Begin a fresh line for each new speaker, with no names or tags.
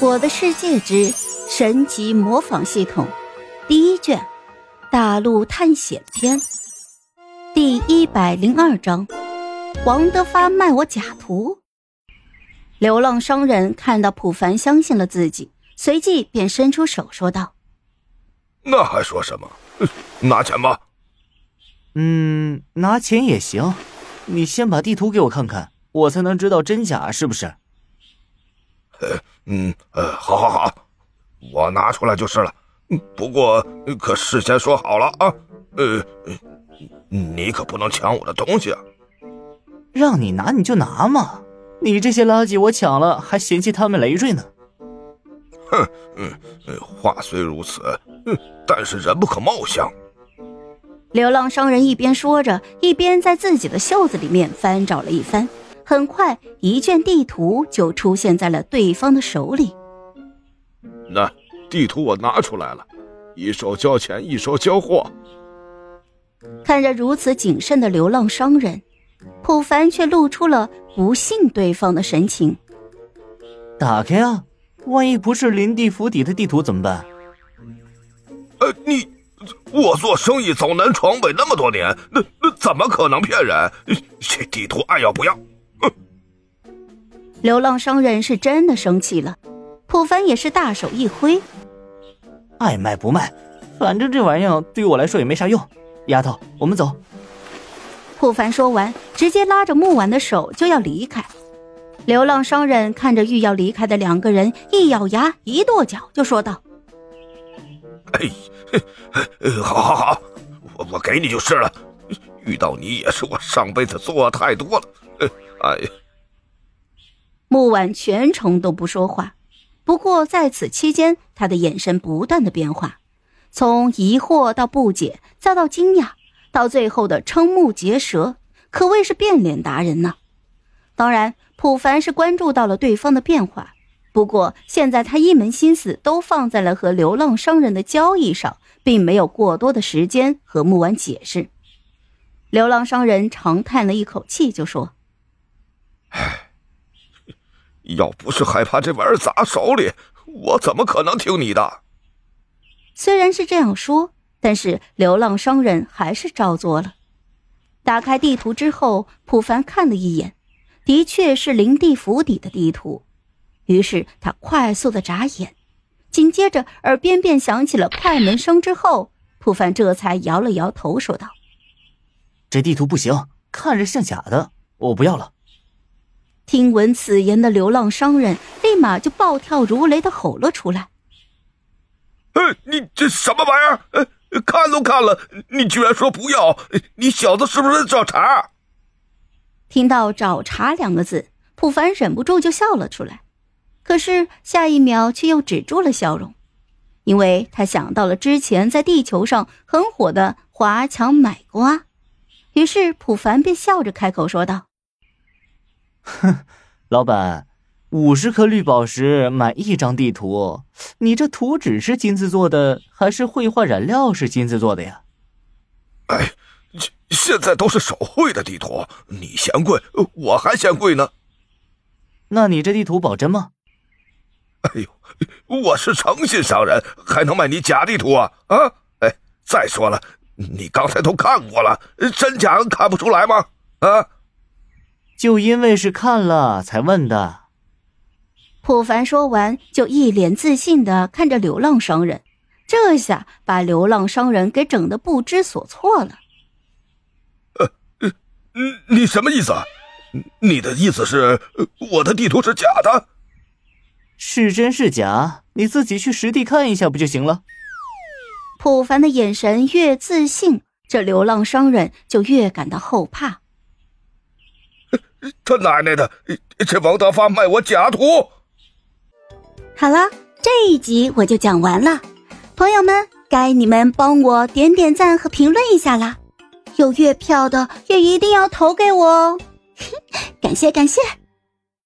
《我的世界之神级模仿系统》第一卷：大陆探险篇第一百零二章：王德发卖我假图。流浪商人看到普凡相信了自己，随即便伸出手说道：“
那还说什么？拿钱吧。”“
嗯，拿钱也行。你先把地图给我看看，我才能知道真假，是不是？”
呃，嗯，呃，好，好，好，我拿出来就是了。不过可事先说好了啊，呃，你可不能抢我的东西啊！
让你拿你就拿嘛，你这些垃圾我抢了还嫌弃他们累赘呢。
哼，嗯，话虽如此，但是人不可貌相。
流浪商人一边说着，一边在自己的袖子里面翻找了一番。很快，一卷地图就出现在了对方的手里。
那地图我拿出来了，一手交钱，一手交货。
看着如此谨慎的流浪商人，普凡却露出了不信对方的神情。
打开啊！万一不是林地府邸的地图怎么办？
呃，你，我做生意走南闯北那么多年，那那怎么可能骗人？这地图爱要不要？
流浪商人是真的生气了，普凡也是大手一挥，
爱卖不卖，反正这玩意儿对于我来说也没啥用。丫头，我们走。
普凡说完，直接拉着木婉的手就要离开。流浪商人看着欲要离开的两个人，一咬牙，一跺脚，就说道：“
哎，好好好，我我给你就是了。遇到你也是我上辈子做太多了。哎呀。”
木婉全程都不说话，不过在此期间，他的眼神不断的变化，从疑惑到不解，再到惊讶，到最后的瞠目结舌，可谓是变脸达人呢。当然，普凡是关注到了对方的变化，不过现在他一门心思都放在了和流浪商人的交易上，并没有过多的时间和木婉解释。流浪商人长叹了一口气，就说：“
唉。”要不是害怕这玩意儿砸手里，我怎么可能听你的？
虽然是这样说，但是流浪商人还是照做了。打开地图之后，普凡看了一眼，的确是林地府邸的地图。于是他快速的眨眼，紧接着耳边便响起了快门声。之后，普凡这才摇了摇头，说道：“
这地图不行，看着像假的，我不要了。”
听闻此言的流浪商人立马就暴跳如雷的吼了出来：“
呃，你这什么玩意儿？呃，看都看了，你居然说不要！你小子是不是在找茬？”
听到“找茬”两个字，普凡忍不住就笑了出来，可是下一秒却又止住了笑容，因为他想到了之前在地球上很火的华强买瓜，于是普凡便笑着开口说道。
哼，老板，五十颗绿宝石买一张地图，你这图纸是金子做的，还是绘画染料是金子做的呀？
哎，现现在都是手绘的地图，你嫌贵，我还嫌贵呢。
那你这地图保真吗？
哎呦，我是诚信商人，还能卖你假地图啊？啊，哎，再说了，你刚才都看过了，真假看不出来吗？啊？
就因为是看了才问的。
普凡说完，就一脸自信的看着流浪商人，这下把流浪商人给整的不知所措了。
呃，呃你什么意思？你的意思是我的地图是假的？
是真是假？你自己去实地看一下不就行了？
普凡的眼神越自信，这流浪商人就越感到后怕。
他奶奶的！这王大发卖我假图。
好了，这一集我就讲完了，朋友们，该你们帮我点点赞和评论一下啦！有月票的也一定要投给我哦，感 谢感谢。